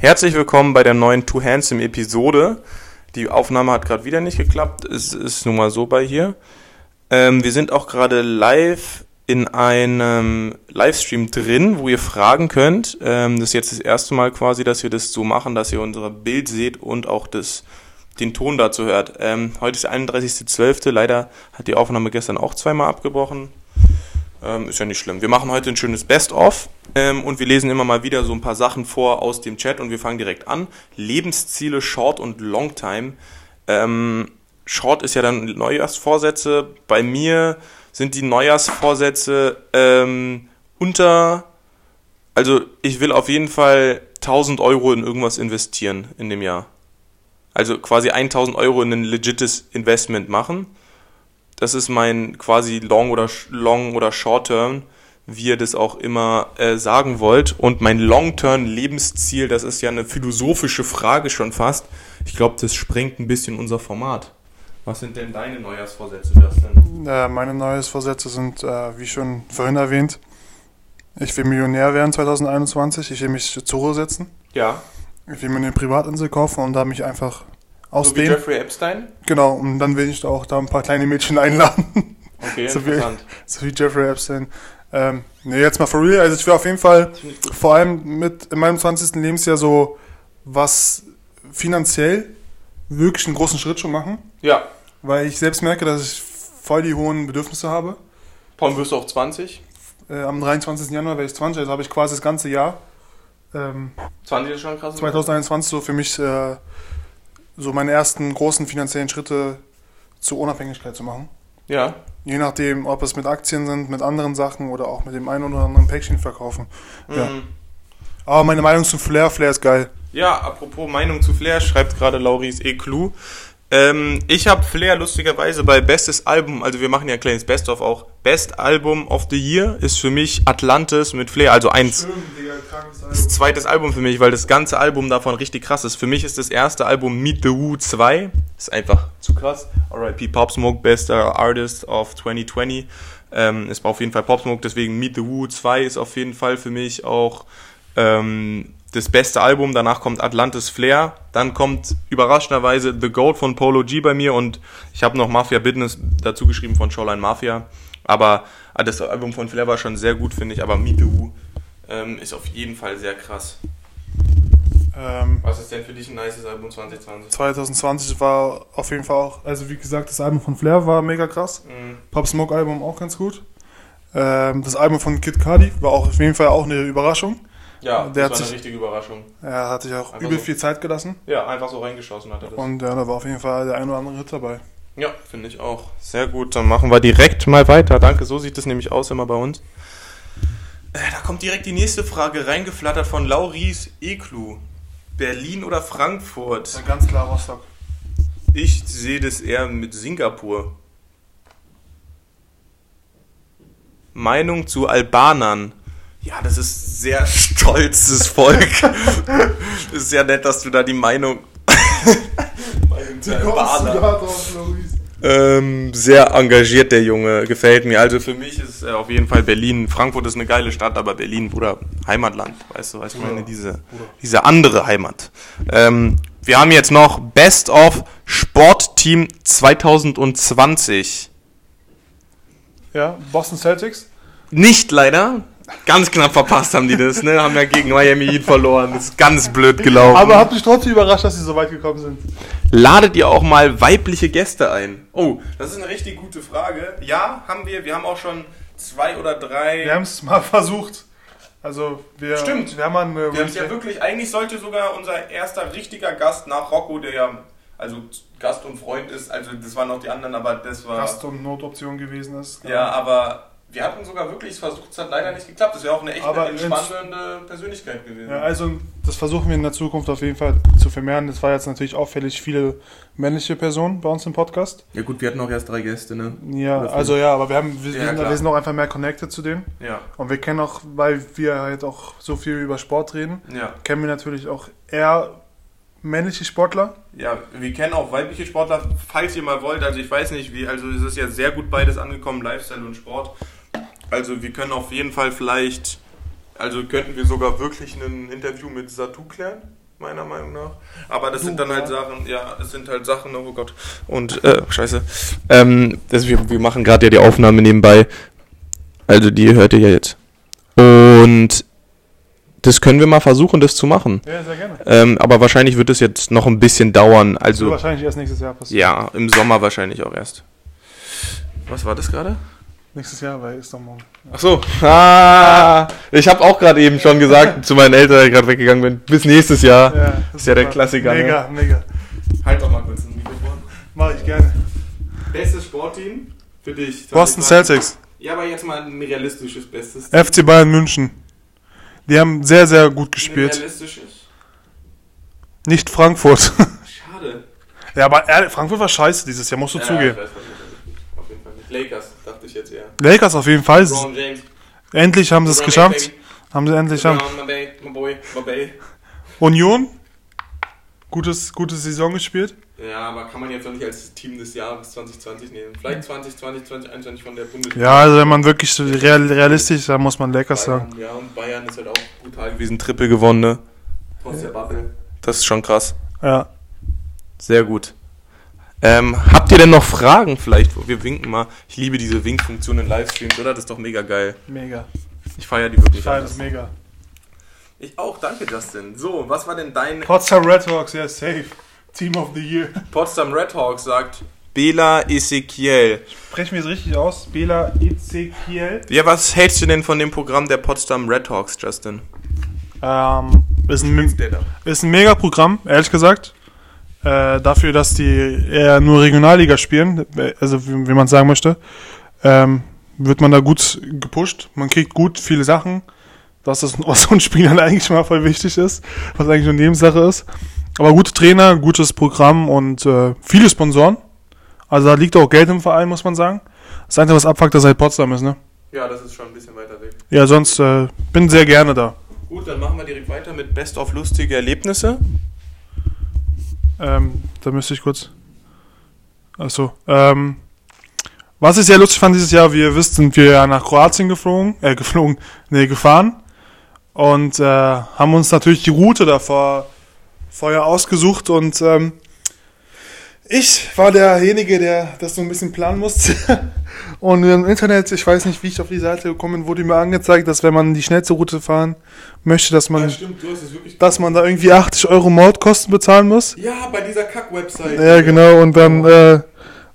Herzlich willkommen bei der neuen Two Handsome Episode. Die Aufnahme hat gerade wieder nicht geklappt. Es ist nun mal so bei hier. Ähm, wir sind auch gerade live in einem Livestream drin, wo ihr fragen könnt. Ähm, das ist jetzt das erste Mal quasi, dass wir das so machen, dass ihr unser Bild seht und auch das, den Ton dazu hört. Ähm, heute ist der 31.12. Leider hat die Aufnahme gestern auch zweimal abgebrochen. Ähm, ist ja nicht schlimm. Wir machen heute ein schönes Best-of ähm, und wir lesen immer mal wieder so ein paar Sachen vor aus dem Chat und wir fangen direkt an. Lebensziele Short und Long Time. Ähm, Short ist ja dann Neujahrsvorsätze. Bei mir sind die Neujahrsvorsätze ähm, unter, also ich will auf jeden Fall 1000 Euro in irgendwas investieren in dem Jahr. Also quasi 1000 Euro in ein legites Investment machen das ist mein quasi Long oder Long oder Short Term, wie ihr das auch immer äh, sagen wollt. Und mein Long Term Lebensziel, das ist ja eine philosophische Frage schon fast. Ich glaube, das sprengt ein bisschen unser Format. Was sind denn deine Neujahrsvorsätze, Justin? Äh, meine Neujahrsvorsätze sind, äh, wie schon vorhin erwähnt, ich will Millionär werden 2021. Ich will mich zur Ruhe setzen. Ja. Ich will mir eine Privatinsel kaufen und da mich einfach aus so wie Jeffrey Epstein? Genau, und dann will ich auch da ein paar kleine Mädchen einladen. Okay, so interessant. Wie, so wie Jeffrey Epstein. Ähm, nee, jetzt mal for real. Also ich will auf jeden Fall vor allem mit in meinem 20. Lebensjahr so was finanziell wirklich einen großen Schritt schon machen. Ja. Weil ich selbst merke, dass ich voll die hohen Bedürfnisse habe. Wann wirst du auch 20? Äh, am 23. Januar werde ich 20, also habe ich quasi das ganze Jahr. Ähm, 20 ist schon krass. 2021 so für mich äh, so meine ersten großen finanziellen Schritte zur Unabhängigkeit zu machen. Ja. Je nachdem, ob es mit Aktien sind, mit anderen Sachen oder auch mit dem einen oder anderen Päckchen verkaufen. Mhm. Ja. Aber meine Meinung zu Flair, Flair ist geil. Ja, apropos Meinung zu Flair, schreibt gerade Lauris Eclou. Ähm, ich habe Flair lustigerweise bei Bestes Album, also wir machen ja ein kleines Best-of auch. Best Album of the Year ist für mich Atlantis mit Flair, also eins. Digga, das zweites Album für mich, weil das ganze Album davon richtig krass ist. Für mich ist das erste Album Meet the Woo 2. Ist einfach zu krass. R.I.P. Pop Smoke, bester Artist of 2020. Ähm, war auf jeden Fall Pop Smoke, deswegen Meet the Woo 2 ist auf jeden Fall für mich auch ähm, das beste Album, danach kommt Atlantis Flair, dann kommt überraschenderweise The Gold von Polo G bei mir und ich habe noch Mafia Business dazu geschrieben von Shoreline Mafia. Aber ah, das Album von Flair war schon sehr gut, finde ich, aber Meet the Who ähm, ist auf jeden Fall sehr krass. Ähm, Was ist denn für dich ein nices Album 2020? 2020 war auf jeden Fall auch, also wie gesagt, das Album von Flair war mega krass. Mhm. Pop Smoke Album auch ganz gut. Ähm, das Album von Kid Cudi war auch auf jeden Fall auch eine Überraschung. Ja, der das war eine richtige Überraschung. Er hat sich auch einfach übel so, viel Zeit gelassen. Ja, einfach so reingeschossen hat er das. Und ja, da war auf jeden Fall der ein oder andere Hit dabei. Ja, finde ich auch. Sehr gut, dann machen wir direkt mal weiter. Danke, so sieht es nämlich aus immer bei uns. Äh, da kommt direkt die nächste Frage reingeflattert von Lauris Eklu. Berlin oder Frankfurt? Ja, ganz klar Rostock. Ich sehe das eher mit Singapur. Meinung zu Albanern. Ja, das ist sehr stolzes Volk. das ist ja nett, dass du da die Meinung. Meinung zu Albanern. Ähm, sehr engagiert der Junge, gefällt mir. Also für mich ist äh, auf jeden Fall Berlin. Frankfurt ist eine geile Stadt, aber Berlin, Bruder, Heimatland. Weißt du, weißt du, meine, diese, diese andere Heimat. Ähm, wir haben jetzt noch Best of Sportteam 2020. Ja, Boston Celtics? Nicht leider. Ganz knapp verpasst haben die das, ne? Haben ja gegen Miami Heat verloren. Das ist ganz blöd gelaufen. Aber hat mich trotzdem überrascht, dass sie so weit gekommen sind. Ladet ihr auch mal weibliche Gäste ein? Oh, das ist eine richtig gute Frage. Ja, haben wir. Wir haben auch schon zwei oder drei. Wir haben es mal versucht. Also wir, Stimmt. wir haben mal eine Wir haben es ja wirklich, eigentlich sollte sogar unser erster richtiger Gast nach Rocco, der ja also Gast und Freund ist, also das waren noch die anderen, aber das war. Gast und Notoption gewesen ist. Ja, aber wir hatten sogar wirklich versucht, es hat leider nicht geklappt. Das wäre auch eine echt eine entspannende Persönlichkeit gewesen. Ja, also das versuchen wir in der Zukunft auf jeden Fall zu vermehren. Es war jetzt natürlich auffällig viele männliche Personen bei uns im Podcast. Ja gut, wir hatten auch erst drei Gäste, ne? Ja, also ja, aber wir haben wir, ja, sind, wir sind auch einfach mehr connected zu denen. Ja. Und wir kennen auch, weil wir halt auch so viel über Sport reden, ja. kennen wir natürlich auch eher männliche Sportler? Ja, wir kennen auch weibliche Sportler, falls ihr mal wollt. Also ich weiß nicht, wie, also es ist ja sehr gut beides angekommen, Lifestyle und Sport. Also wir können auf jeden Fall vielleicht, also könnten wir sogar wirklich ein Interview mit Satu klären. meiner Meinung nach. Aber das Du, sind dann halt. Sachen, ja, das sind halt Sachen, oh Gott. Und, äh, scheiße. Ähm, das, wir, wir machen gerade ja die Aufnahme nebenbei. Also die hört ihr ja jetzt. Und das können wir mal versuchen, das zu machen. Ja, sehr gerne. Ähm, aber wahrscheinlich wird es jetzt noch ein bisschen dauern. So Also, wahrscheinlich erst nächstes Jahr passieren. ja, im Sommer wahrscheinlich auch erst. Was war das gerade? Nächstes Jahr, weil ist doch morgen. Ach so. Ah, ich habe auch gerade eben schon gesagt zu meinen Eltern, ich gerade weggegangen bin. Bis nächstes Jahr. Ja, ist ja der. Klassiker, ne? Mega, mega. Halt doch mal kurz ein Mikrofon. Mach ich gerne. Bestes Sportteam für dich? Boston Celtics. Ja, aber jetzt mal ein realistisches Bestes. FC Bayern München. Die haben sehr, sehr gut gespielt. Realistisches? Nicht Frankfurt. Schade. ja, aber Frankfurt war scheiße dieses Jahr, musst du Ja, zugeben. ich weiß, was ich- Auf jeden Fall nicht. Lakers, dachte ich jetzt eher. Lakers auf jeden Fall. Ron James. Endlich haben sie es LeBron geschafft. Haben sie endlich. Haben. LeBron. Union. Gutes, gute Saison gespielt. Ja, aber kann man jetzt noch nicht als Team des Jahres 2020 nehmen. Vielleicht 2020, 2021 von der Bundesliga. Ja, also wenn man wirklich so real, realistisch, dann muss man Lakers sagen. Ja, und Bayern ist halt auch brutal gewesen. Triple gewonnen, ne? Trotz der Bubble. Das ist schon krass. Ja. Sehr gut. Ähm, habt ihr denn noch Fragen vielleicht? Wir winken mal. Ich liebe diese Winkfunktion in Livestreams, oder? Das ist doch mega geil. Mega. Ich feiere die wirklich. Fein ist mega. Ich auch, danke Justin. So, was war denn dein Potsdam Red Hawks, ja, safe. Team of the Year. Potsdam Red Hawks sagt Bela Ezekiel. Sprechen wir es richtig aus? Bela Ezekiel. Ja, was hältst du denn von dem Programm der Potsdam Red Hawks, Justin? Ähm, ist ein, ist ein mega Programm, ehrlich gesagt. Äh, dafür, dass die eher nur Regionalliga spielen, also wie, wie man sagen möchte, ähm, wird man da gut gepusht. Man kriegt gut viele Sachen, was, das, was so ein Spielern eigentlich mal voll wichtig ist, was eigentlich eine Nebensache ist. Aber gute Trainer, gutes Programm und äh, viele Sponsoren. Also da liegt auch Geld im Verein, muss man sagen. Das Einzige, was abfuckt, dass halt Potsdam ist, ne? Ja, das ist schon ein bisschen weiter weg. Ja, sonst äh, bin sehr gerne da. Gut, dann machen wir direkt weiter mit Best of lustige Erlebnisse. Ähm, da müsste ich kurz. Achso. Ähm, was ich sehr lustig fand dieses Jahr, wie ihr wisst, sind wir ja nach Kroatien geflogen, äh, geflogen, nee, gefahren. Und äh, haben uns natürlich die Route davor vorher ausgesucht und ähm, ich war derjenige, der das so ein bisschen planen musste. Und im Internet, ich weiß nicht, wie ich auf die Seite gekommen bin, wurde mir angezeigt, dass wenn man die schnellste Route fahren möchte, dass man, stimmt, hast es wirklich. dass man da irgendwie 80 Euro Mautkosten bezahlen muss. Ja, bei dieser Kack-Website. Ja, genau. Und dann, äh,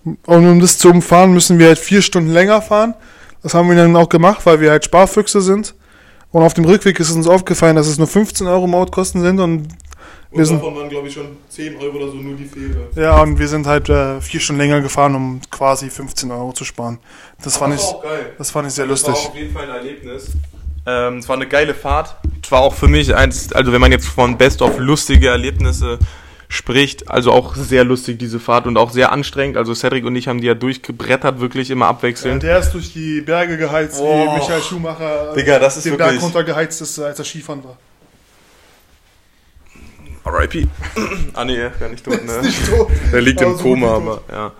und um das zu umfahren, müssen wir halt vier Stunden länger fahren. Das haben wir dann auch gemacht, weil wir halt Sparfüchse sind. Und auf dem Rückweg ist uns aufgefallen, dass es nur 15 Euro Mautkosten sind und wir sind, waren, glaube ich, schon 10 Euro oder so nur die Fähre. ja, und wir sind halt äh, vier Stunden länger gefahren, um quasi 15 Euro zu sparen. Das fand ich, geil. das fand ich sehr Das war lustig. auf jeden Fall ein Erlebnis. Ähm, es war eine geile Fahrt. Es war auch für mich eins, also wenn man jetzt von Best of lustige Erlebnisse spricht, also auch sehr lustig diese Fahrt und auch sehr anstrengend. Also Cedric und ich haben die ja durchgebrettert, wirklich immer Ja, abwechselnd. der ist durch die Berge geheizt, Oh. wie Michael Schumacher Digga, das ist den wirklich- Berg runtergeheizt ist, als er Skifahren war. R.I.P. ah nee, er ist gar nicht tot, ne? Nicht tot. Der liegt Aber im so Koma, aber ja.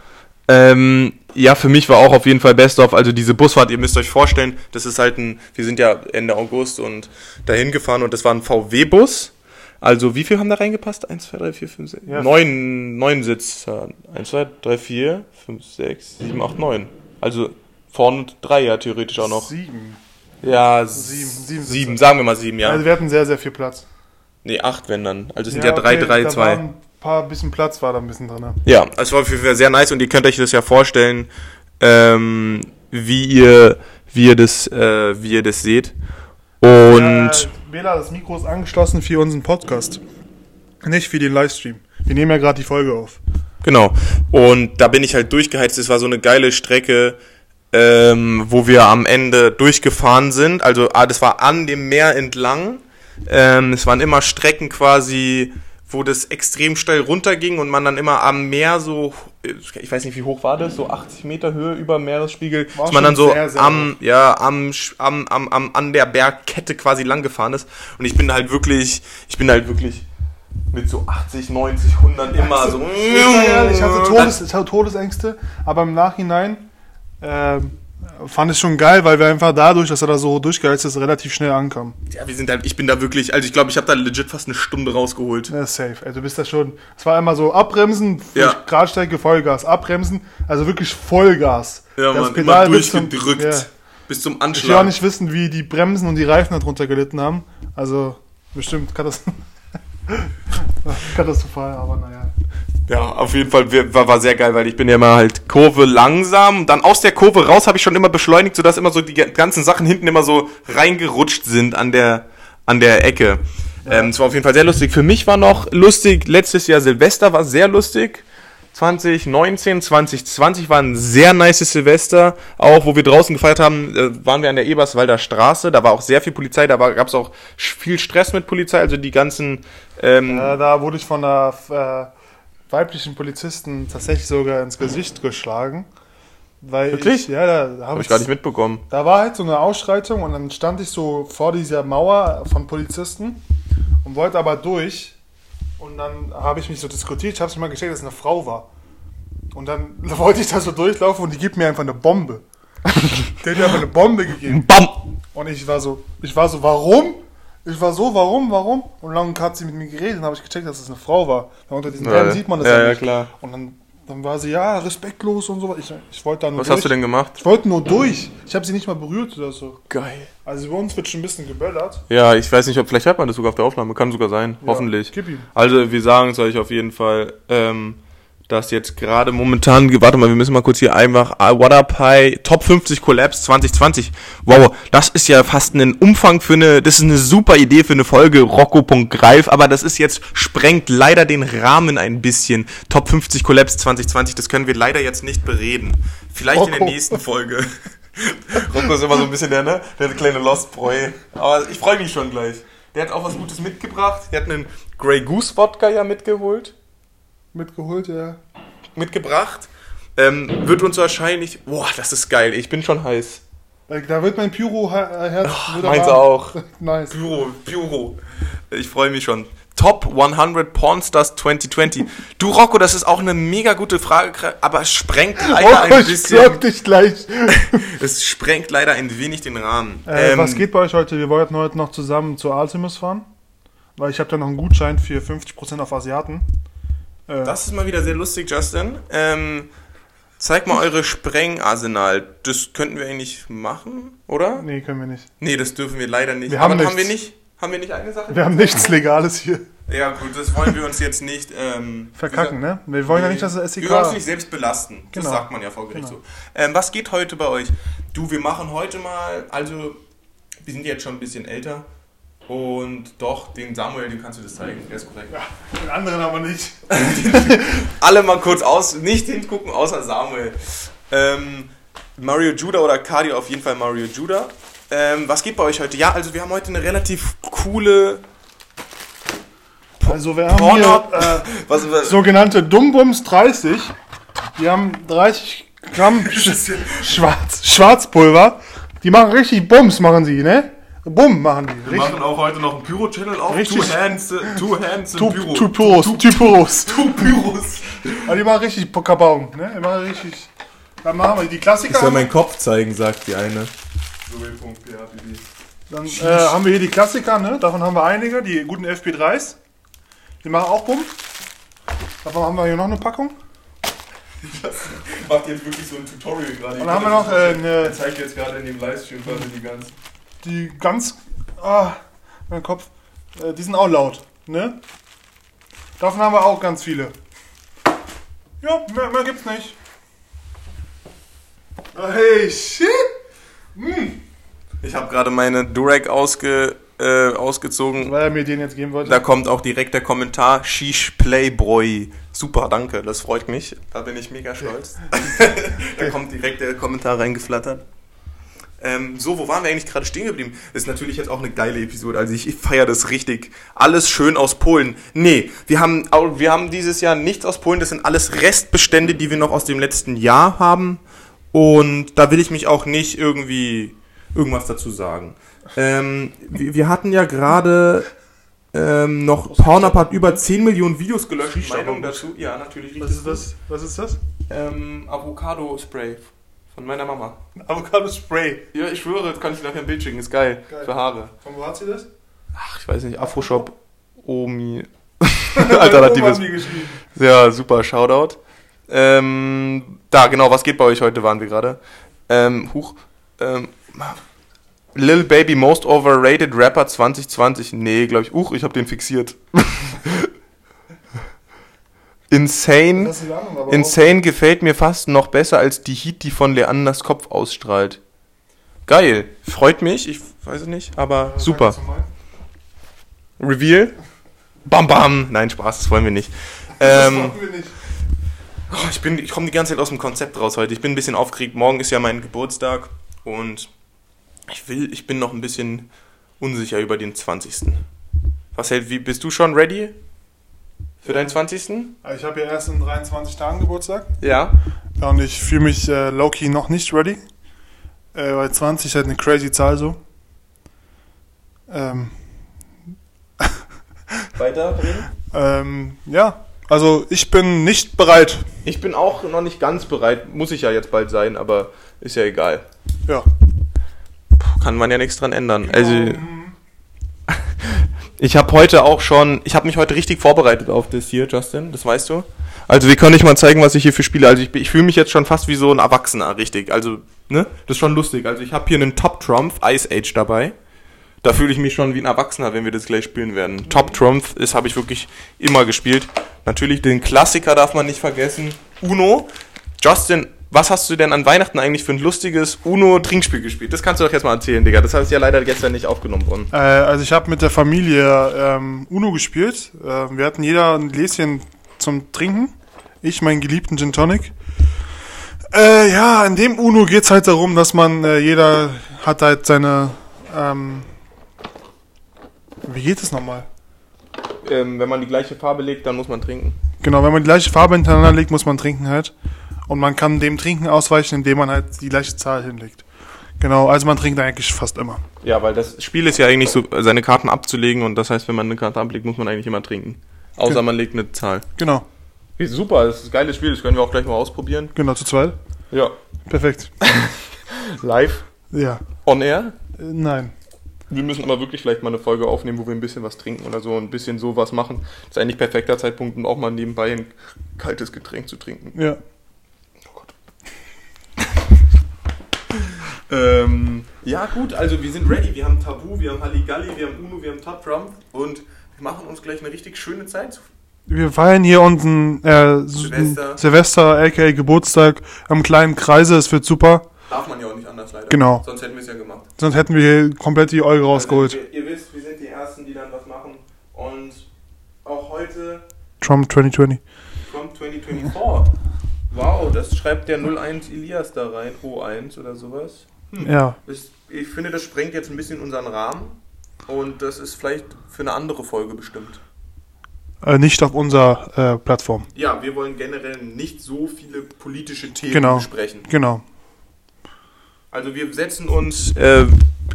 Ähm, ja, für mich war auch auf jeden Fall Best of, also diese Busfahrt, ihr müsst euch vorstellen, das ist halt ein, wir sind ja Ende August und dahin gefahren und das war ein VW-Bus. Also wie viel haben da reingepasst? 1, 2, 3, 4, 5, 6, Ja. 9, 9 Sitze. 1, 2, 3, 4, 5, 6, 7, 8, 9. Also vorne drei ja theoretisch auch noch. Sieben. Ja, Sieben, sieben, sieben sagen wir mal sieben, ja. Also wir hatten sehr, sehr viel Platz. Nee, acht wenn dann. Also es sind ja, drei, okay, drei, zwei. Ein paar bisschen Platz war da ein bisschen drin. Ja, es war auf jeden Fall sehr nice und ihr könnt euch das ja vorstellen, ähm, wie ihr, wie ihr das, äh, wie ihr das seht. Und äh, Bela, das Mikro ist angeschlossen für unseren Podcast. Nicht für den Livestream. Wir nehmen ja gerade die Folge auf. genau. Und da bin ich halt durchgeheizt. Es war so eine geile Strecke, ähm, wo wir am Ende durchgefahren sind. Also ah, das war an dem Meer entlang. Ähm, es waren immer Strecken quasi, wo das extrem steil runterging und man dann immer am Meer so, ich weiß nicht, wie hoch war das, so 80 Meter Höhe über Meeresspiegel, War dass man dann so sehr, sehr am, ja, am, am, am, am, an der Bergkette quasi lang gefahren ist. Und ich bin halt wirklich, ich bin halt wirklich mit so 80, 90, 100 immer so. Ich, sag ehrlich, ich, hatte Todes, ich hatte Todesängste, aber im Nachhinein ähm, fand ich schon geil, weil wir einfach dadurch, dass er da so durchgeheizt ist, relativ schnell ankamen. Ja, wir sind halt, ich bin da wirklich, also ich glaube, ich habe da legit fast eine Stunde rausgeholt. Ja, safe. Also du bist da schon. Es war einmal so abbremsen, Ja. Gradstrecke, Vollgas, abbremsen, also wirklich Vollgas. Ja, Das man, Pedal immer bis zum- durchgedrückt. Ja. Bis zum Ich will auch Anschlag. nicht wissen, wie die Bremsen und die Reifen darunter gelitten haben. Also bestimmt katas katastrophal, aber naja. Ja, auf jeden Fall war, war sehr geil, weil ich bin ja immer halt Kurve langsam, dann aus der Kurve raus habe ich schon immer beschleunigt, sodass immer so die ga- ganzen Sachen hinten immer so reingerutscht sind an der an der Ecke. Ähm, es war auf jeden Fall sehr lustig. Für mich war noch lustig, letztes Jahr Silvester war sehr lustig. 2019, 2020 war ein sehr nice Silvester. Auch wo wir draußen gefeiert haben, äh, waren wir an der Eberswalder Straße. Da war auch sehr viel Polizei, da gab es auch viel Stress mit Polizei. Also die ganzen ähm, Äh, da wurde ich von einer äh, weiblichen Polizisten tatsächlich sogar ins Gesicht geschlagen. Weil Wirklich? Ich, ja, da, habe habe ich gar nicht mitbekommen. Da war halt so eine Ausschreitung und dann stand ich so vor dieser Mauer von Polizisten und wollte aber durch. Und dann habe ich mich so diskutiert, ich habe es mal gecheckt, dass es eine Frau war. Und dann wollte ich da so durchlaufen und die gibt mir einfach eine Bombe. Die hat mir einfach eine Bombe gegeben. Bam! Und ich war so, ich war so, warum? Ich war so, warum, warum? Und dann hat sie mit mir geredet und habe ich gecheckt, dass es eine Frau war. Weil unter diesen Bären sieht man das ja, ja, ja, klar. Und dann, dann war sie, ja, respektlos und so. Ich, ich wollte da nur Was durch. hast du denn gemacht? Ich wollte nur durch. Ich habe sie nicht mal berührt oder so. Geil. Also bei uns wird schon ein bisschen geböllert. Ja, ich weiß nicht, ob vielleicht hört man das sogar auf der Aufnahme. Kann sogar sein. Hoffentlich. gib ihm. Also wir sagen es euch auf jeden Fall, ähm, dass jetzt gerade momentan, warte mal, wir müssen mal kurz hier einfach, What Up High, Top 50 Collabs 2020. Wow, das ist ja fast ein Umfang für eine, das ist eine super Idee für eine Folge Rocco.greif, aber das ist jetzt, sprengt leider den Rahmen ein bisschen. Top 50 Collabs 2020, das können wir leider jetzt nicht bereden. Vielleicht in der Rocco. nächsten Folge. Rocco ist immer so ein bisschen der, ne? Der kleine Lost Boy. Aber ich freue mich schon gleich. Der hat auch was Gutes mitgebracht. Der hat einen Grey Goose Wodka ja mitgeholt. Mitgeholt, ja. Mitgebracht. Ähm, wird uns wahrscheinlich. Boah, das ist geil. Ich bin schon heiß. Da- Da wird mein Pyro-Herz wieder meins warm. auch. nice. Pyro, Pyro. Ich freue mich schon. Top 100 Pornstars 2020. Du Rocco, das ist auch eine mega gute Frage, aber es sprengt leider Oh, ein ich bisschen. dich gleich. Es sprengt leider ein wenig den Rahmen. Äh, Ähm, was geht bei euch heute? Wir wollten heute noch zusammen zu Artemis fahren. Weil ich habe da noch einen Gutschein für 50% auf Asiaten. Äh, Das ist mal wieder sehr lustig, Justin. Ähm, zeig mal eure Sprengarsenal. Das könnten wir eigentlich machen, oder? nee, können wir nicht. Nee, das dürfen wir leider nicht. Wir haben Aber haben wir nicht? Haben wir nicht eine Sache? Wir haben nichts Legales hier. Ja, gut, das wollen wir uns jetzt nicht ähm, Verkacken, ne? Wir wollen ja nicht, dass das Wir wollen uns SEK... nicht selbst belasten. Das Genau. sagt man ja vor Gericht Genau. so. Ähm, was geht heute bei euch? Du, wir machen heute mal, also, wir sind jetzt schon ein bisschen älter. Und doch, den Samuel, dem kannst du das zeigen. Der ist korrekt. Den anderen aber nicht. alle mal kurz aus, nicht hingucken, außer Samuel. Ähm, Mario Judah oder Cardio, auf jeden Fall Mario Judah. Ähm, was geht bei euch heute? Ja, also wir haben heute eine relativ coole Also wir haben Porno. hier äh, Was, was, sogenannte Dummbums 30. Die haben 30 Gramm Sch Schwarz, Schwarzpulver. Die machen richtig Bums, machen sie, ne? Bumm machen die. wir machen auch heute noch einen Pyro-Channel auf. Richtig. Two Hands, äh, two hands Tu- Pyro. Tu Pyros, Tu Pyros. Two Pyros. Aber die machen richtig Kabaum, ne? Die machen richtig. Dann machen wir die Klassiker. Kopf zeigen, sagt die eine. Dann äh, haben wir hier die Klassiker, ne? Davon haben wir einige, die guten FP3s. Die machen auch Bumm. Davon haben wir hier noch eine Packung. Macht jetzt wirklich so ein Tutorial gerade. Und dann haben wir noch äh, eine, zeigt jetzt gerade in dem Livestream quasi die ganzen. Die ganz. Ah, mein Kopf. Äh, die sind auch laut, ne? Davon haben wir auch ganz viele. Ja, mehr, mehr gibt's nicht. Hey, shit! Ich habe gerade meine Durek ausge, äh, ausgezogen. Weil er mir den jetzt geben wollte. Da kommt auch direkt der Kommentar, Shish Playboy. Super, danke, das freut mich. Da bin ich mega stolz. da kommt direkt der Kommentar reingeflattert. Ähm, so, wo waren wir eigentlich gerade stehen geblieben? Ist natürlich jetzt auch eine geile Episode. Also ich, ich feiere das richtig. Alles schön aus Polen. Nee, wir haben, wir haben dieses Jahr nichts aus Polen. Das sind alles Restbestände, die wir noch aus dem letzten Jahr haben. Und da will ich mich auch nicht irgendwie irgendwas dazu sagen. Ähm, wir, wir hatten ja gerade ähm, noch, Pornhub hat über 10 Millionen Videos gelöscht. Aber Meinung dazu? Ja, natürlich Was ist das? Was ist das? Ähm, Avocado-Spray Von meiner Mama. Avocado-Spray. Ja, ich schwöre, das kann ich nachher ein Bild schicken. Ist geil. Geil. Für Haare. Von wo hat sie das? Ach, ich weiß nicht. Afroshop. Omi. Alternatives. Mir geschrieben. Ja, super. Shoutout. Ähm, da, genau. Was geht bei euch heute, waren wir gerade. Ähm, huch. Ähm, Lil Baby Most Overrated Rapper 2020. Nee, glaube ich. Uch, ich habe den fixiert. Insane. Das Insane gefällt mir fast noch besser als die Heat, die von Leanders Kopf ausstrahlt. Geil. Freut mich. Ich weiß es nicht, aber auch- super. Das. Reveal. Bam bam. Nein, Spaß, das wollen wir nicht. Das Ähm, machen wir nicht. oh, ich bin, ich komme die ganze Zeit aus dem Konzept raus heute. Ich bin ein bisschen aufgeregt. Morgen ist ja mein Geburtstag und ich will, ich bin noch ein bisschen unsicher über den 20. Was hält, wie, bist du schon ready? Für deinen 20.? Also Ich habe ja erst in 23 Tagen Geburtstag. Ja. Und ich fühle mich äh, low-key noch nicht ready. Äh, weil 20 ist halt eine crazy Zahl so. Ähm, Weiter reden? ähm, ja, also ich bin nicht bereit. Ich bin auch noch nicht ganz bereit. Muss ich ja jetzt bald sein, aber ist ja egal. Ja. Kann man ja nichts dran ändern. Also ich habe heute auch schon, ich habe mich heute richtig vorbereitet auf das hier, Justin, das weißt du. Also wir können nicht mal zeigen, was ich hier für spiele. Also ich, ich fühle mich jetzt schon fast wie so ein Erwachsener, richtig. Also, ne? Das ist schon lustig. Also ich habe hier einen Top Trump Ice Age dabei. Da fühle ich mich schon wie ein Erwachsener, wenn wir das gleich spielen werden. Top Trump ist habe ich wirklich immer gespielt. Natürlich den Klassiker darf man nicht vergessen. Uno. Justin, was hast du denn an Weihnachten eigentlich für ein lustiges Uno-Trinkspiel gespielt? Das kannst du doch jetzt mal erzählen, Digga. Das ist ja leider gestern nicht aufgenommen worden. Äh, also ich habe mit der Familie ähm, Uno gespielt. Äh, wir hatten jeder ein Gläschen zum Trinken. Ich meinen geliebten Gin Tonic. Äh, ja, in dem Uno geht's halt darum, dass man, äh, jeder hat halt seine, ähm, wie geht es nochmal? Ähm, wenn man die gleiche Farbe legt, dann muss man trinken. Genau, wenn man die gleiche Farbe hintereinander legt, muss man trinken halt. Und man kann dem Trinken ausweichen, indem man halt die gleiche Zahl hinlegt. Genau, also man trinkt eigentlich fast immer. Ja, weil das Spiel ist ja eigentlich so, seine Karten abzulegen und das heißt, wenn man eine Karte ablegt, muss man eigentlich immer trinken. Außer man legt eine Zahl. Genau, Super, das ist ein geiles Spiel, das können wir auch gleich mal ausprobieren. genau, zu zweit. Ja. Perfekt. Live, Ja, on air. äh, nein. Wir müssen aber wirklich vielleicht mal eine Folge aufnehmen, wo wir ein bisschen was trinken oder so, ein bisschen sowas machen. Das ist eigentlich perfekter Zeitpunkt, um auch mal nebenbei ein kaltes Getränk zu trinken. Ja. Oh Gott. Ähm, ja, gut, also wir sind ready. Wir haben Tabu, wir haben Halligalli, wir haben Uno, wir haben Top Trump und wir machen uns gleich eine richtig schöne Zeit. Wir feiern hier unten äh, Silvester. Silvester, aka Geburtstag, am kleinen Kreise. Es wird super. Darf man ja auch nicht anders leider. Genau. Sonst hätten wir es ja gemacht. Sonst hätten wir hier komplett die Euro rausgeholt. Also, ihr, ihr wisst, wir sind die Ersten, die dann was machen. Und auch heute Trump 2020. Trump 2024. Wow, das schreibt der 01 Elias da rein. O1 oder sowas. Ja. Das, ich finde, das sprengt jetzt ein bisschen unseren Rahmen. Und das ist vielleicht für eine andere Folge bestimmt. Äh, nicht auf unserer äh, Plattform. Ja, wir wollen generell nicht so viele politische Themen Genau. besprechen. Genau. Also wir setzen uns äh,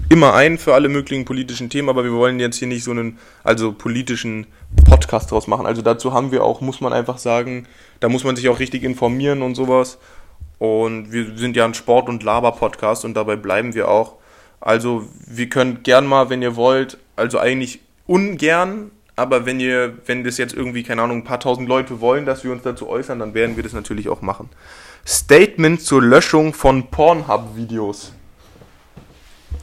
immer ein für alle möglichen politischen Themen, aber wir wollen jetzt hier nicht so einen also politischen Podcast draus machen. Also dazu haben wir auch, muss man einfach sagen, da muss man sich auch richtig informieren und sowas. Und wir sind ja ein Sport- und Laber-Podcast und dabei bleiben wir auch. Also wir können gern mal, wenn ihr wollt, also eigentlich ungern, aber wenn ihr, wenn das jetzt irgendwie, keine Ahnung, ein paar tausend Leute wollen, dass wir uns dazu äußern, dann werden wir das natürlich auch machen. Statement zur Löschung von Pornhub-Videos.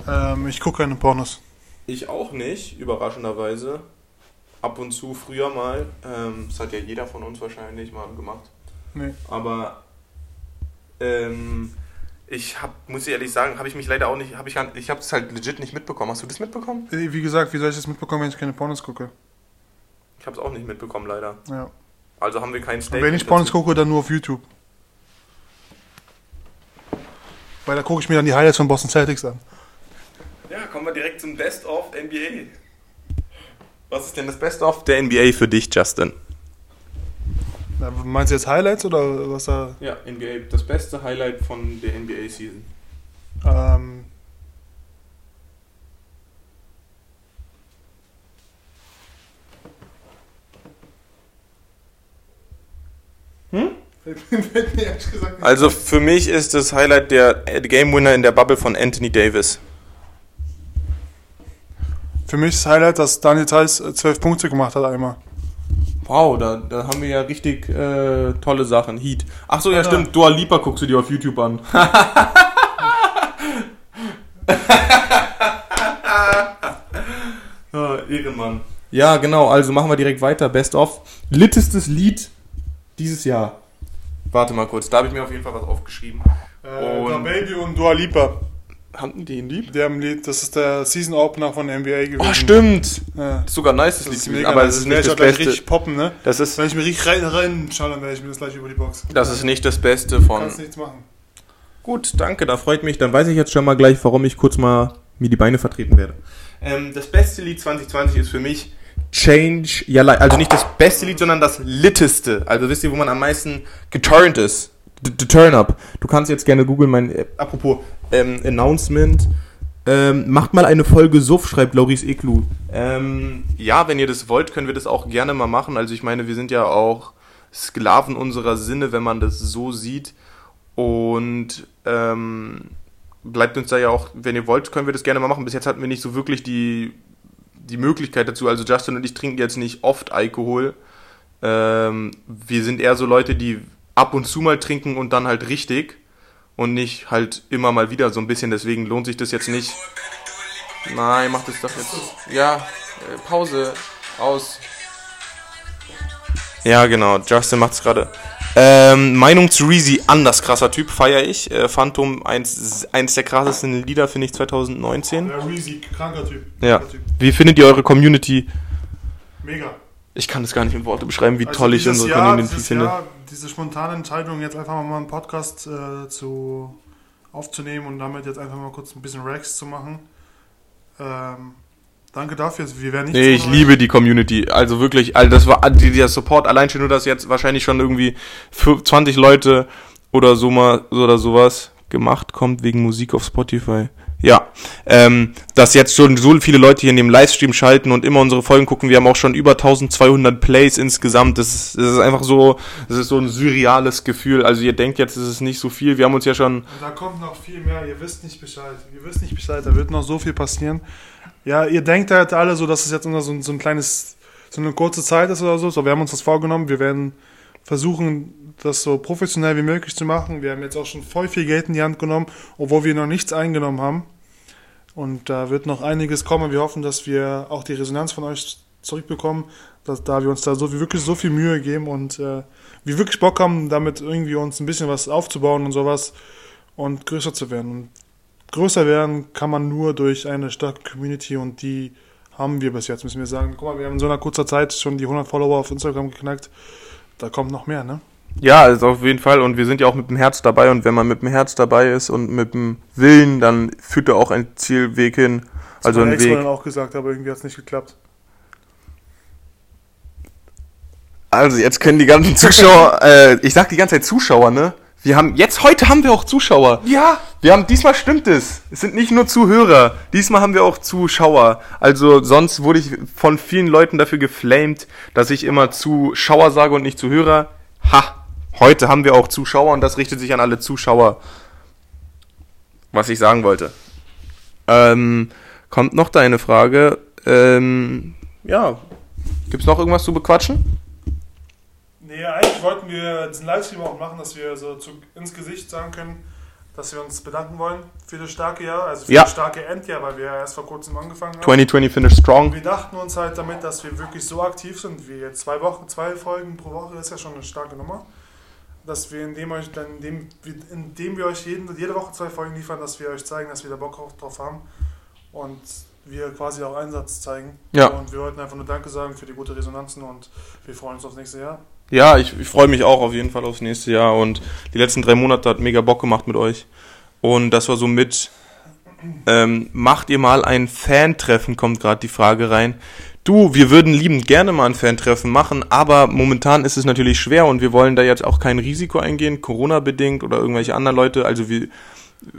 Ähm, ich gucke keine Pornos. Ich auch nicht, überraschenderweise. Ab und zu früher mal. Ähm, das hat ja jeder von uns wahrscheinlich mal gemacht. Nee. Aber ähm, ich hab, muss ich ehrlich sagen, habe ich mich leider auch nicht, habe ich, ich habe es halt legit nicht mitbekommen. Hast du das mitbekommen? Äh, Wie gesagt, wie soll ich das mitbekommen, wenn ich keine Pornos gucke? Ich habe es auch nicht mitbekommen, leider. Ja. Also haben wir kein Und Statement. wenn ich Pornos gucke, dann nur auf YouTube. Weil da gucke ich mir dann die Highlights von Boston Celtics an. Ja, kommen wir direkt zum Best of NBA. Was ist denn das Best of der NBA für dich, Justin? Na, Meinst du jetzt Highlights oder was da? Ja, NBA, das beste Highlight von der NBA-Season. Ähm, Hm? Also für mich ist das Highlight der Game Winner in der Bubble von Anthony Davis. Für mich ist das Highlight, dass Daniel Theiss äh, zwölf Punkte gemacht hat einmal. Wow, da, da haben wir ja richtig äh, tolle Sachen. Heat. Ach so, ja, Ja. stimmt. Dua Lipa guckst du dir auf YouTube an. ah, Ehrenmann. Ja, genau. Also machen wir direkt weiter. Best of. Littestes Lied dieses Jahr. Warte mal kurz. Da habe ich mir auf jeden Fall was aufgeschrieben. Äh, Und- Da Baby und Dua Lipa. Hatten die ihn lieb? Die haben ein Lied, das ist der Season Opener von der NBA gewesen. Oh, stimmt. Ja. Das ist sogar nice, das, Das Lied mega. aber nice. es ist nicht ich das Beste. richtig poppen, ne? Das ist, Wenn ich mir richtig rein, reinschaue, dann werde ich mir das gleich über die Box. das ist nicht das Beste von. Kannst nichts machen. Gut, danke, da freut mich. Dann weiß ich jetzt schon mal gleich, warum ich kurz mal mir die Beine vertreten werde. Ähm, das beste Lied 2020 ist für mich Change Your Life. Also nicht das beste Lied, sondern das litteste. Also wisst ihr, wo man am meisten geturnt ist. The, the Turn Up. Du kannst jetzt gerne googeln, mein, äh, apropos ähm, Announcement. Ähm, macht mal eine Folge Suff, schreibt Loris Eklu. Ähm, ja, wenn ihr das wollt, können wir das auch gerne mal machen. Also ich meine, wir sind ja auch Sklaven unserer Sinne, wenn man das so sieht. Und ähm, bleibt uns da ja auch, wenn ihr wollt, können wir das gerne mal machen. Bis jetzt hatten wir nicht so wirklich die, die Möglichkeit dazu. Also Justin und ich trinken jetzt nicht oft Alkohol. Ähm, wir sind eher so Leute, die ab und zu mal trinken und dann halt richtig und nicht halt immer mal wieder so ein bisschen. Deswegen lohnt sich das jetzt nicht. Nein, mach das doch jetzt. Ja, äh, Pause, aus. Ja, genau, Justin macht's gerade. Ähm, Meinung zu Reezy, anders krasser Typ, feier ich. Äh, Phantom, eins, eins der krassesten Lieder, finde ich, 2019. Der Reezy, kranker Typ. Ja. Kranker Typ. Wie findet ihr eure Community? Mega. Ich kann es gar nicht in Worte beschreiben, wie Also toll ich unsere Jahr, Community finde. Jahr, diese spontane Entscheidung, jetzt einfach mal einen Podcast äh, zu, aufzunehmen und damit jetzt einfach mal kurz ein bisschen Rex zu machen. Ähm, danke dafür. Wir werden nicht Nee, ich liebe die Community. Also wirklich, also das war die- der Support, allein schon nur, dass jetzt wahrscheinlich schon irgendwie für 20 Leute oder so mal oder sowas gemacht kommt wegen Musik auf Spotify. Ja, ähm, dass jetzt schon so viele Leute hier in dem Livestream schalten und immer unsere Folgen gucken. Wir haben auch schon über 1200 Plays insgesamt. Das ist, das ist einfach so, das ist so ein surreales Gefühl. Also ihr denkt jetzt, es ist nicht so viel. Wir haben uns ja schon da kommt noch viel mehr. Ihr wisst nicht Bescheid. Ihr wisst nicht Bescheid. Da wird noch so viel passieren. Ja, ihr denkt halt alle so, dass es jetzt nur so, so ein kleines, so eine kurze Zeit ist oder so. So, wir haben uns das vorgenommen. Wir werden versuchen, das so professionell wie möglich zu machen. Wir haben jetzt auch schon voll viel Geld in die Hand genommen, obwohl wir noch nichts eingenommen haben. Und da wird noch einiges kommen. Wir hoffen, dass wir auch die Resonanz von euch zurückbekommen, dass, da wir uns da so wirklich so viel Mühe geben und äh, wir wirklich Bock haben, damit irgendwie uns ein bisschen was aufzubauen und sowas und größer zu werden. Und größer werden kann man nur durch eine starke Community und die haben wir bis jetzt, müssen wir sagen. Guck mal, wir haben in so einer kurzer Zeit schon die 100 Follower auf Instagram geknackt. Da kommt noch mehr, ne? Ja, also auf jeden Fall. Und wir sind ja auch mit dem Herz dabei. Und wenn man mit dem Herz dabei ist und mit dem Willen, dann führt da auch ein Zielweg hin. Also Mein ein Weg. dann auch gesagt, aber irgendwie hat es nicht geklappt. Also jetzt können die ganzen Zuschauer, äh, ich sag die ganze Zeit Zuschauer, ne? Wir haben, jetzt heute haben wir auch Zuschauer. Ja! Wir haben, diesmal stimmt es. Es sind nicht nur Zuhörer. Diesmal haben wir auch Zuschauer. Also sonst wurde ich von vielen Leuten dafür geflamed, dass ich immer Zuschauer sage und nicht Zuhörer. Ha! Heute haben wir auch Zuschauer und das richtet sich an alle Zuschauer. Was ich sagen wollte. Ähm, kommt noch deine Frage. Ähm, ja. Gibt's noch irgendwas zu bequatschen? Nee, eigentlich wollten wir diesen Livestream auch machen, dass wir so zu, ins Gesicht sagen können, dass wir uns bedanken wollen für das starke Jahr, also für Ja. das starke Endjahr, weil wir ja erst vor kurzem angefangen haben. 2020 finish strong. Wir dachten uns halt damit, dass wir wirklich so aktiv sind, wie jetzt zwei Wochen, zwei Folgen pro Woche ist ja schon eine starke Nummer. Dass wir indem euch dann, indem, wir- indem wir euch jeden, jede Woche zwei Folgen liefern, dass wir euch zeigen, dass wir da Bock drauf- drauf haben und wir quasi auch Einsatz zeigen. Ja. Und wir wollten einfach nur Danke sagen für die gute Resonanzen und wir freuen uns aufs nächste Jahr. Ja, ich, ich freue mich auch auf jeden Fall aufs nächste Jahr und die letzten drei Monate hat mega Bock gemacht mit euch. Und das war so mit, ähm, macht ihr mal ein Fan-Treffen, kommt gerade die Frage rein. Du, wir würden liebend gerne mal ein Fan-Treffen machen, aber momentan ist es natürlich schwer und wir wollen da jetzt auch kein Risiko eingehen, Corona-bedingt oder irgendwelche anderen Leute, also wir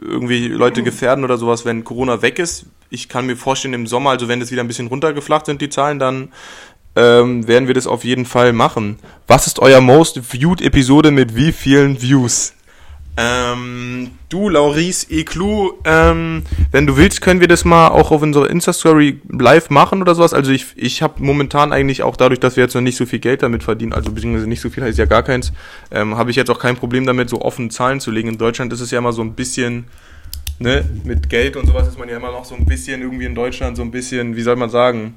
irgendwie Leute gefährden oder sowas, wenn Corona weg ist. Ich kann mir vorstellen, im Sommer, also wenn es wieder ein bisschen runtergeflacht sind, die Zahlen, dann ähm, werden wir das auf jeden Fall machen. Was ist euer most viewed Episode mit wie vielen Views? Ähm, du, Laurice Eclou, ähm, wenn du willst, können wir das mal auch auf unserer Insta-Story live machen oder sowas. Also ich, ich habe momentan eigentlich auch dadurch, dass wir jetzt noch nicht so viel Geld damit verdienen, also beziehungsweise nicht so viel heißt ja gar keins, ähm, habe ich jetzt auch kein Problem damit, so offen Zahlen zu legen. In Deutschland ist es ja immer so ein bisschen, ne, mit Geld und sowas ist man ja immer noch so ein bisschen irgendwie in Deutschland so ein bisschen, wie soll man sagen,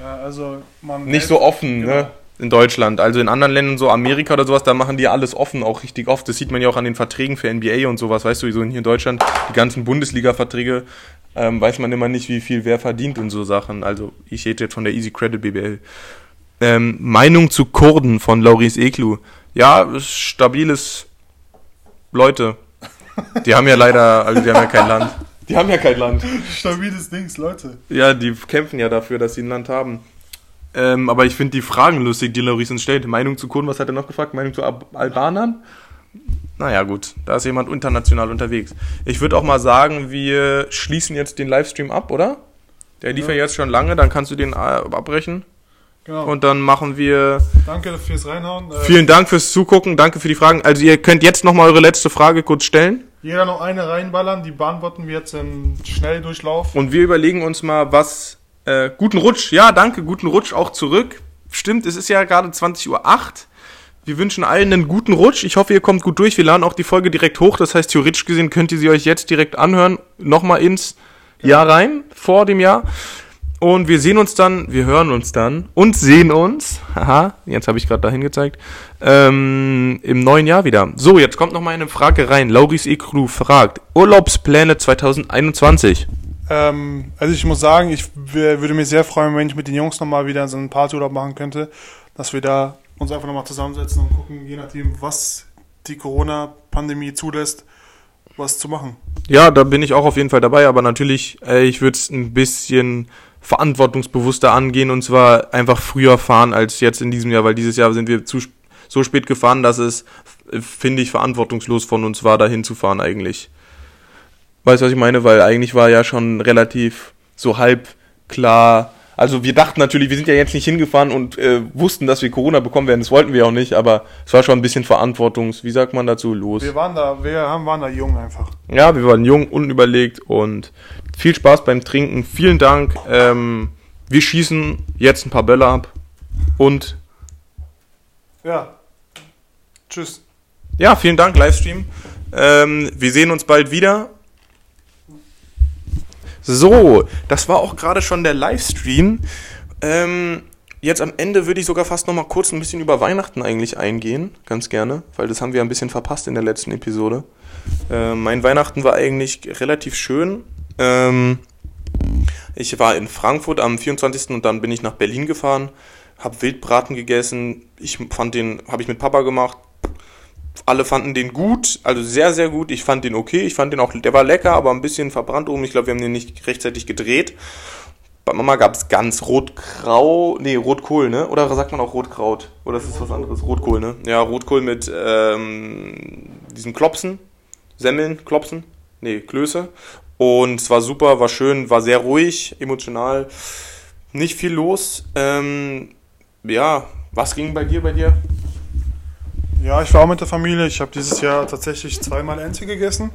Ja, also man. nicht so offen, Genau. ne? In Deutschland. Also in anderen Ländern, so Amerika oder sowas, da machen die alles offen, auch richtig oft. Das sieht man ja auch an den Verträgen für NBA und sowas, weißt du, so hier in Deutschland, die ganzen Bundesliga-Verträge, ähm, weiß man immer nicht, wie viel wer verdient und so Sachen. Also ich rede jetzt von der Easy Credit BBL. Ähm, Meinung zu Kurden von Laurice Eklu. Ja, stabiles Leute. Die haben ja leider, also die haben ja kein Land. Die haben ja kein Land. Stabiles Dings, Leute. Ja, die kämpfen ja dafür, dass sie ein Land haben. Ähm, aber ich finde die Fragen lustig, die Laurice uns stellt. Meinung zu Kurden, was hat er noch gefragt? Meinung zu Ab Albanern? Naja, gut, da ist jemand international unterwegs. Ich würde auch mal sagen, wir schließen jetzt den Livestream ab, oder? Der lief ja, Ja. jetzt schon lange, dann kannst du den äh, abbrechen. Genau. Und dann machen wir. Danke fürs Reinhauen. Äh, Vielen Dank fürs Zugucken, danke für die Fragen. Also, ihr könnt jetzt nochmal eure letzte Frage kurz stellen. Jeder noch eine reinballern, die beantworten wir jetzt im Schnelldurchlauf. Und wir überlegen uns mal, was. Äh, guten Rutsch, ja, danke, guten Rutsch auch zurück. Stimmt, es ist ja gerade 20.08 Uhr. Wir wünschen allen einen guten Rutsch. Ich hoffe, ihr kommt gut durch. Wir laden auch die Folge direkt hoch. Das heißt, theoretisch gesehen könnt ihr sie euch jetzt direkt anhören. Nochmal ins Jahr rein, vor dem Jahr. Und wir sehen uns dann, wir hören uns dann und sehen uns, haha, jetzt habe ich gerade dahin gezeigt, ähm, im neuen Jahr wieder. So, jetzt kommt noch mal eine Frage rein. Lauris Ekru fragt, Urlaubspläne 2021. Ähm, also ich muss sagen, ich würde mich sehr freuen, wenn ich mit den Jungs nochmal wieder so einen Partyurlaub machen könnte, dass wir da uns einfach nochmal zusammensetzen und gucken, je nachdem, was die Corona-Pandemie zulässt, was zu machen. Ja, da bin ich auch auf jeden Fall dabei, aber natürlich, äh, ich würde es ein bisschen verantwortungsbewusster angehen und zwar einfach früher fahren als jetzt in diesem Jahr, weil dieses Jahr sind wir zu so spät gefahren, dass es, finde ich, verantwortungslos von uns war, dahin zu fahren eigentlich. Weißt du, was ich meine? Weil eigentlich war ja schon relativ so halb klar. Also wir dachten natürlich, wir sind ja jetzt nicht hingefahren und äh, wussten, dass wir Corona bekommen werden. Das wollten wir auch nicht, aber es war schon ein bisschen Verantwortungs, wie sagt man dazu, los. Wir waren da, wir haben, waren da jung einfach. Ja, wir waren jung, unüberlegt und viel Spaß beim Trinken. Vielen Dank. Ähm, wir schießen jetzt ein paar Bälle ab. Und Ja. Tschüss. ja, vielen Dank, Livestream. Ähm, wir sehen uns bald wieder. So, das war auch gerade schon der Livestream. Ähm, jetzt am Ende würde ich sogar fast noch mal kurz ein bisschen über Weihnachten eigentlich eingehen, ganz gerne, weil das haben wir ein bisschen verpasst in der letzten Episode. Ähm, mein Weihnachten war eigentlich relativ schön. Ähm, ich war in Frankfurt am 24. und dann bin ich nach Berlin gefahren, habe Wildbraten gegessen. Ich fand den, habe ich mit Papa gemacht. Alle fanden den gut, also sehr, sehr gut. Ich fand den okay. Ich fand den auch, der war lecker, aber ein bisschen verbrannt oben. Ich glaube, wir haben den nicht rechtzeitig gedreht. Bei Mama gab es ganz rotgrau, nee, Rotkohl, ne? Oder sagt man auch Rotkraut? Oder ist das was anderes? Rotkohl, ne? Ja, Rotkohl mit ähm, diesen Klopsen, Semmeln, Klopsen, nee, Klöße. Und es war super, war schön, war sehr ruhig, emotional, nicht viel los. Ähm, ja, was ging bei dir, bei dir? Ja, ich war auch mit der Familie. Ich habe dieses Jahr tatsächlich zweimal Ente gegessen.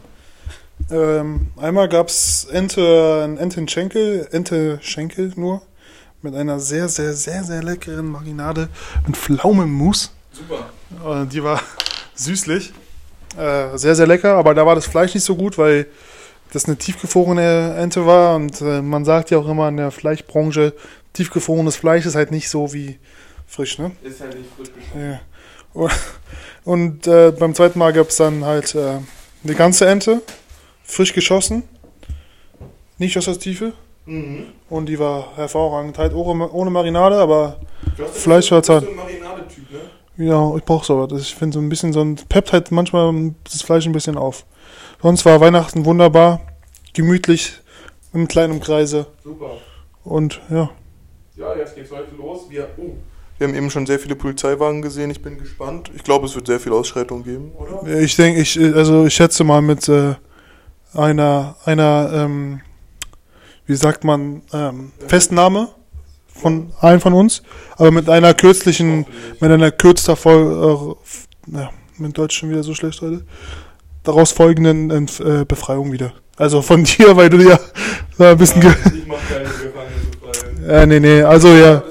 Ähm, einmal gab es Ente, ein Entenschenkel, Ente-Schenkel nur, mit einer sehr, sehr, sehr, sehr leckeren Marinade mit Pflaumenmus. Super. Äh, die war süßlich. Äh, sehr, sehr lecker, aber da war das Fleisch nicht so gut, weil das eine tiefgefrorene Ente war und äh, man sagt ja auch immer in der Fleischbranche, tiefgefrorenes Fleisch ist halt nicht so wie frisch, ne? Ist halt nicht frisch Ja. Und, äh, beim zweiten Mal gab es dann halt äh, eine ganze Ente, frisch geschossen, nicht aus der Tiefe. Mhm. Und die war hervorragend. Halt ohne, ohne Marinade, aber Fleisch war zart. so ein Marinadetyp, ne? ja, ich brauche sowas. Ich finde so ein bisschen so ein, peppt halt manchmal das Fleisch ein bisschen auf. Sonst war Weihnachten wunderbar, gemütlich, im kleinen Kreise. Super. Und ja, Ja, jetzt geht's heute los. Wir, oh. Wir haben eben schon sehr viele Polizeiwagen gesehen. Ich bin gespannt. Ich glaube, es wird sehr viel Ausschreitung geben, oder? ich denke, ich, also ich schätze mal mit äh, einer, einer, ähm, wie sagt man, ähm, Festnahme von allen von uns, aber mit einer kürzlichen, mit einer kürzester Folge, äh, ja, mit Deutsch schon wieder so schlecht heute, daraus folgenden äh, Befreiung wieder. Also von dir, weil du ja da ein bisschen... Ja, ich mach keine Gefangene Ja, nee, nee, also ja.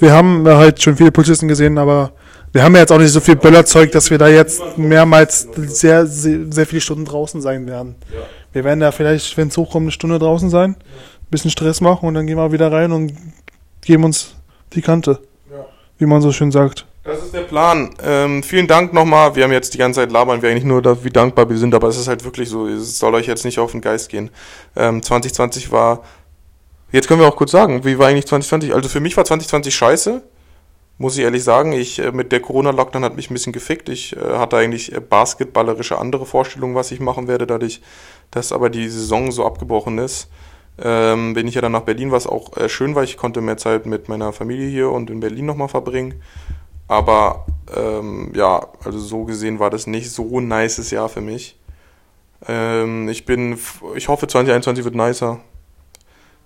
Wir haben halt schon viele Polizisten gesehen, aber wir haben ja jetzt auch nicht so viel Böllerzeug, dass wir da jetzt mehrmals sehr, sehr, sehr viele Stunden draußen sein werden. Wir werden da vielleicht, wenn es hochkommt, eine Stunde draußen sein, ein bisschen Stress machen und dann gehen wir wieder rein und geben uns die Kante. Wie man so schön sagt. Das ist der Plan. Ähm, vielen Dank nochmal. Wir haben jetzt die ganze Zeit labern wir eigentlich nur, da, wie dankbar wir sind, aber es ist halt wirklich so, es soll euch jetzt nicht auf den Geist gehen. Ähm, 2020 war, jetzt können wir auch kurz sagen, wie war eigentlich 2020? Also für mich war 2020 scheiße, muss ich ehrlich sagen. Ich, äh, mit der Corona-Lockdown hat mich ein bisschen gefickt. Ich äh, hatte eigentlich äh, basketballerische andere Vorstellungen, was ich machen werde, dadurch, dass aber die Saison so abgebrochen ist. Ähm, bin ich ja dann nach Berlin, was auch äh, schön war. Ich konnte mehr Zeit mit meiner Familie hier und in Berlin nochmal verbringen. Aber ähm, ja, also so gesehen war das nicht so ein nices Jahr für mich. Ähm, ich bin, ich hoffe 2021 wird nicer.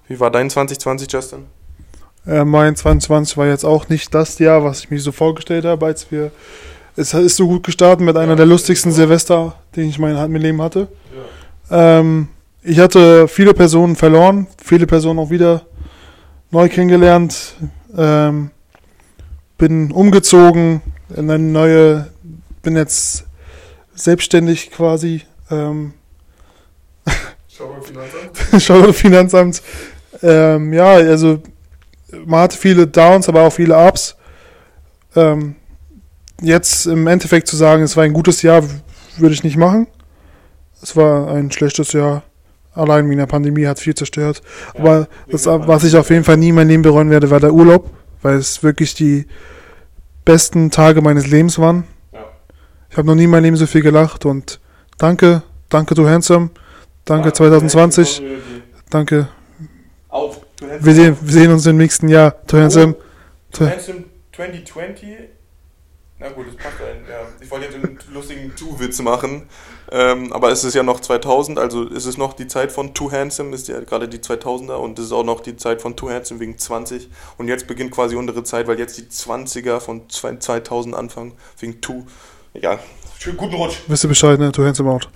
Wie war dein 2020, Justin? Äh, mein 2020 war jetzt auch nicht das Jahr, was ich mir so vorgestellt habe, als wir. Es ist so gut gestartet mit einer ja, der lustigsten ja. Silvester, den ich in meinem Leben hatte. Ja. Ähm, ich hatte viele Personen verloren, viele Personen auch wieder neu kennengelernt. Ähm, bin umgezogen in eine neue, bin jetzt selbstständig quasi. Ähm, Finanzamt. Schau Finanzamt. Ähm, ja, also man hatte viele Downs, aber auch viele Ups. Ähm, jetzt im Endeffekt zu sagen, es war ein gutes Jahr, würde ich nicht machen. Es war ein schlechtes Jahr. Allein wegen der Pandemie hat viel zerstört. Ja, aber das, was ich auf jeden Fall nie in meinem Leben bereuen werde, war der Urlaub weil es wirklich die besten Tage meines Lebens waren. Ja. Ich habe noch nie in meinem Leben so viel gelacht und danke, danke du Handsome, danke ja, 2020, danke. Auf, wir, sehen, wir sehen uns im nächsten Jahr, to Handsome. To Handsome 2020 na gut, das passt ein. Ja. Ich wollte jetzt einen lustigen Tu-Witz machen, ähm, aber es ist ja noch 2000, also ist es noch die Zeit von Too Handsome, ist ja gerade die 2000er und es ist auch noch die Zeit von Too Handsome wegen 20 und jetzt beginnt quasi unsere Zeit, weil jetzt die 20er von 2000 anfangen wegen Too. Egal. Schönen guten Rutsch. Wisst ihr Bescheid, ne? Too Handsome out.